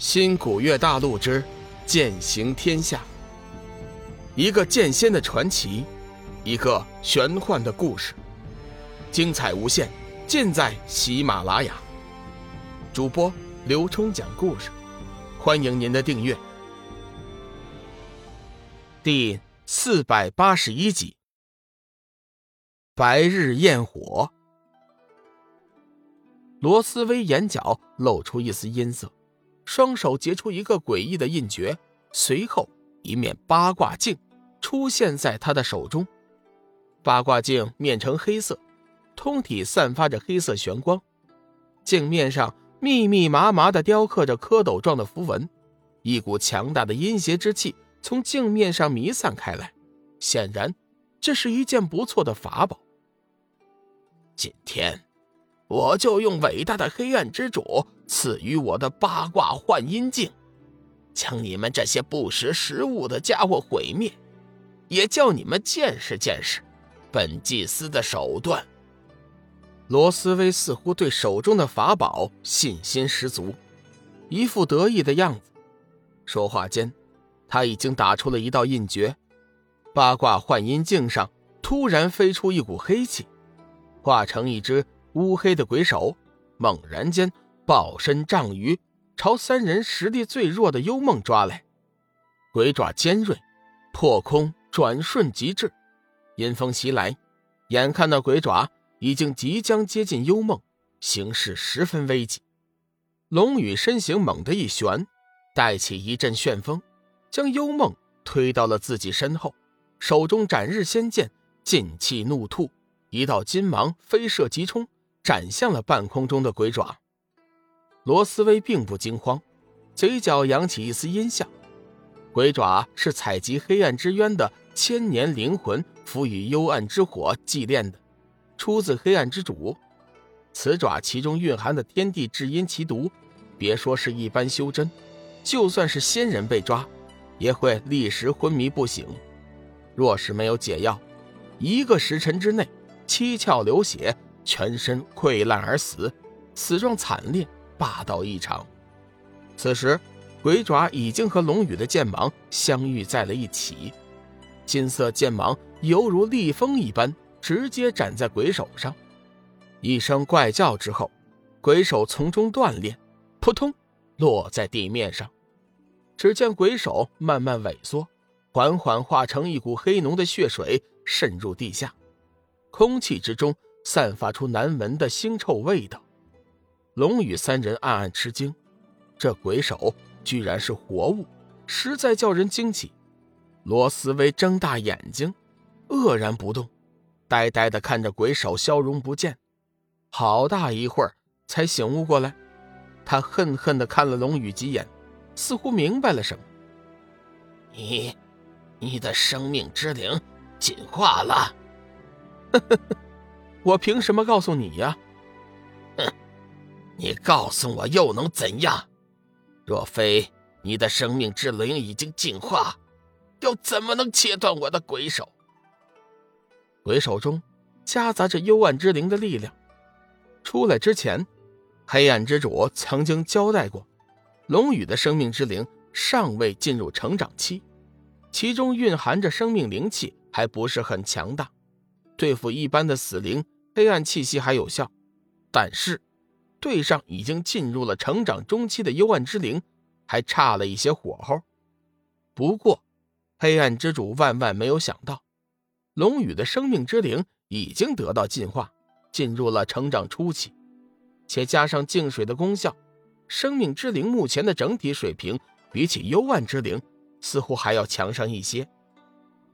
新古月大陆之剑行天下，一个剑仙的传奇，一个玄幻的故事，精彩无限，尽在喜马拉雅。主播刘冲讲故事，欢迎您的订阅。第四百八十一集，白日焰火。罗斯威眼角露出一丝阴色。双手结出一个诡异的印诀，随后一面八卦镜出现在他的手中。八卦镜面呈黑色，通体散发着黑色玄光，镜面上密密麻麻的雕刻着蝌蚪状的符文，一股强大的阴邪之气从镜面上弥散开来。显然，这是一件不错的法宝。今天。我就用伟大的黑暗之主赐予我的八卦幻音镜，将你们这些不识时务的家伙毁灭，也叫你们见识见识本祭司的手段。罗斯威似乎对手中的法宝信心十足，一副得意的样子。说话间，他已经打出了一道印诀，八卦幻音镜上突然飞出一股黑气，化成一只。乌黑的鬼手猛然间暴身丈余，朝三人实力最弱的幽梦抓来。鬼爪尖锐，破空转瞬即至，阴风袭来，眼看那鬼爪已经即将接近幽梦，形势十分危急。龙宇身形猛地一旋，带起一阵旋风，将幽梦推到了自己身后，手中斩日仙剑劲气怒吐，一道金芒飞射急冲。斩向了半空中的鬼爪，罗斯威并不惊慌，嘴角扬起一丝阴笑。鬼爪是采集黑暗之渊的千年灵魂赋予幽暗之火祭炼的，出自黑暗之主。此爪其中蕴含的天地至阴奇毒，别说是一般修真，就算是仙人被抓，也会立时昏迷不醒。若是没有解药，一个时辰之内七窍流血。全身溃烂而死，死状惨烈，霸道异常。此时，鬼爪已经和龙宇的剑芒相遇在了一起，金色剑芒犹如利锋一般，直接斩在鬼手上。一声怪叫之后，鬼手从中断裂，扑通落在地面上。只见鬼手慢慢萎缩，缓缓化成一股黑浓的血水渗入地下，空气之中。散发出难闻的腥臭味道，龙宇三人暗暗吃惊，这鬼手居然是活物，实在叫人惊奇。罗斯威睁大眼睛，愕然不动，呆呆地看着鬼手消融不见，好大一会儿才醒悟过来。他恨恨地看了龙宇几眼，似乎明白了什么：“你，你的生命之灵进化了。”。我凭什么告诉你呀？哼，你告诉我又能怎样？若非你的生命之灵已经进化，又怎么能切断我的鬼手？鬼手中夹杂着幽暗之灵的力量。出来之前，黑暗之主曾经交代过，龙宇的生命之灵尚未进入成长期，其中蕴含着生命灵气，还不是很强大。对付一般的死灵，黑暗气息还有效，但是对上已经进入了成长中期的幽暗之灵，还差了一些火候。不过，黑暗之主万万没有想到，龙宇的生命之灵已经得到进化，进入了成长初期，且加上净水的功效，生命之灵目前的整体水平比起幽暗之灵，似乎还要强上一些。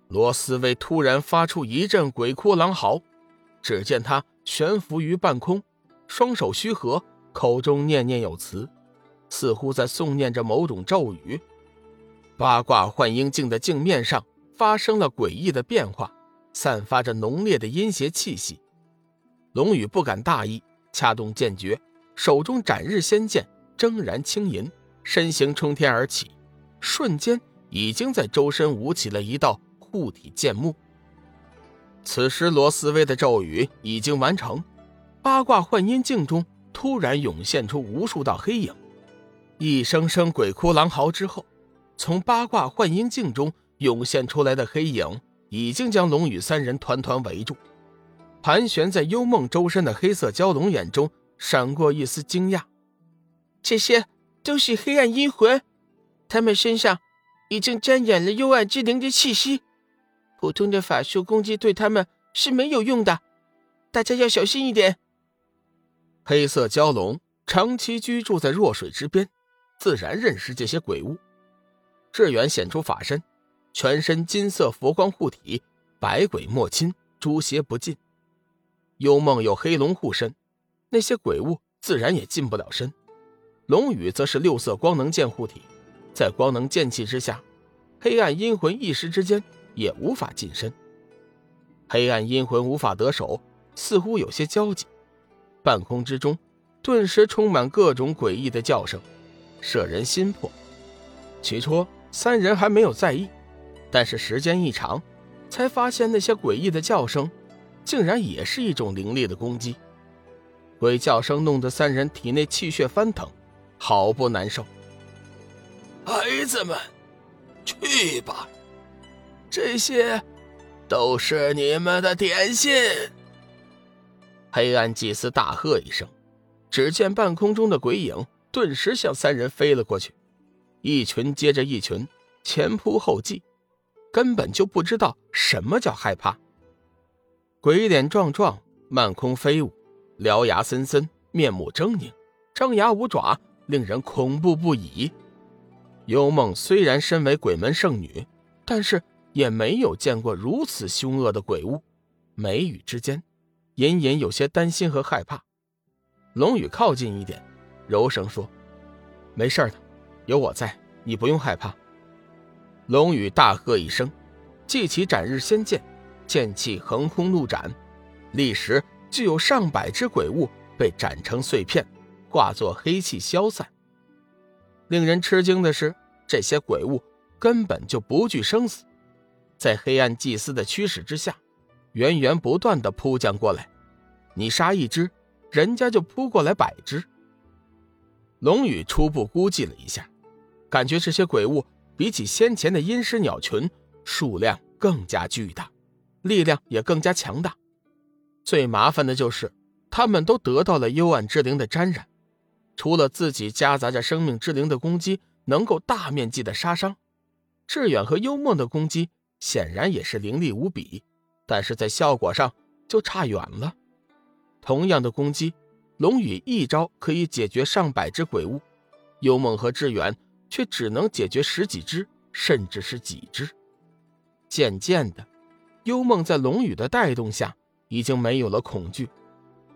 罗斯威突然发出一阵鬼哭狼嚎，只见他悬浮于半空，双手虚合，口中念念有词，似乎在诵念着某种咒语。八卦幻音镜的镜面上发生了诡异的变化，散发着浓烈的阴邪气息。龙宇不敢大意，掐动剑诀，手中斩日仙剑铮然轻吟，身形冲天而起，瞬间已经在周身舞起了一道。护体剑幕。此时，罗斯威的咒语已经完成，八卦幻音镜中突然涌现出无数道黑影，一声声鬼哭狼嚎之后，从八卦幻音镜中涌现出来的黑影已经将龙宇三人团团围住。盘旋在幽梦周身的黑色蛟龙眼中闪过一丝惊讶：“这些都是黑暗阴魂，他们身上已经沾染了幽暗之灵的气息，普通的法术攻击对他们是没有用的，大家要小心一点。”黑色蛟龙长期居住在弱水之边。自然认识这些鬼物。志远显出法身，全身金色佛光护体，百鬼莫侵，诛邪不进。幽梦有黑龙护身，那些鬼物自然也近不了身。龙宇则是六色光能剑护体，在光能剑气之下，黑暗阴魂一时之间也无法近身。黑暗阴魂无法得手，似乎有些焦急。半空之中，顿时充满各种诡异的叫声。摄人心魄。起初三人还没有在意，但是时间一长，才发现那些诡异的叫声，竟然也是一种灵力的攻击。鬼叫声弄得三人体内气血翻腾，好不难受。孩子们，去吧，这些都是你们的点心。黑暗祭司大喝一声，只见半空中的鬼影。顿时向三人飞了过去，一群接着一群，前仆后继，根本就不知道什么叫害怕。鬼脸壮壮，漫空飞舞，獠牙森森，面目狰狞，张牙舞爪，令人恐怖不已。幽梦虽然身为鬼门圣女，但是也没有见过如此凶恶的鬼物，眉宇之间隐隐有些担心和害怕。龙宇靠近一点。柔声说：“没事的，有我在，你不用害怕。”龙宇大喝一声，祭起斩日仙剑，剑气横空怒斩，立时就有上百只鬼物被斩成碎片，化作黑气消散。令人吃惊的是，这些鬼物根本就不惧生死，在黑暗祭司的驱使之下，源源不断的扑将过来。你杀一只，人家就扑过来百只。龙宇初步估计了一下，感觉这些鬼物比起先前的阴尸鸟群数量更加巨大，力量也更加强大。最麻烦的就是，他们都得到了幽暗之灵的沾染，除了自己夹杂着生命之灵的攻击能够大面积的杀伤，志远和幽梦的攻击显然也是凌厉无比，但是在效果上就差远了。同样的攻击。龙宇一招可以解决上百只鬼物，幽梦和志远却只能解决十几只，甚至是几只。渐渐的，幽梦在龙宇的带动下，已经没有了恐惧。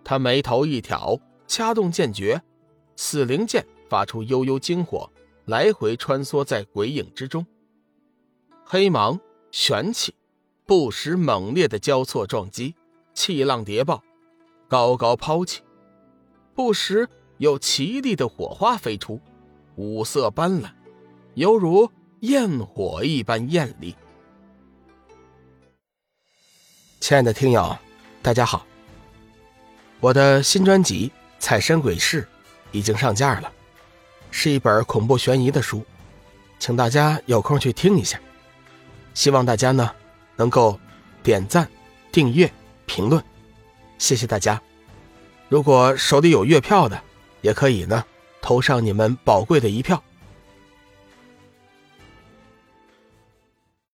他眉头一挑，掐动剑诀，死灵剑发出悠悠金火，来回穿梭在鬼影之中。黑芒玄气，不时猛烈的交错撞击，气浪叠爆，高高抛起。不时有奇丽的火花飞出，五色斑斓，犹如焰火一般艳丽。亲爱的听友，大家好，我的新专辑《彩山鬼事》已经上架了，是一本恐怖悬疑的书，请大家有空去听一下。希望大家呢能够点赞、订阅、评论，谢谢大家。如果手里有月票的，也可以呢，投上你们宝贵的一票。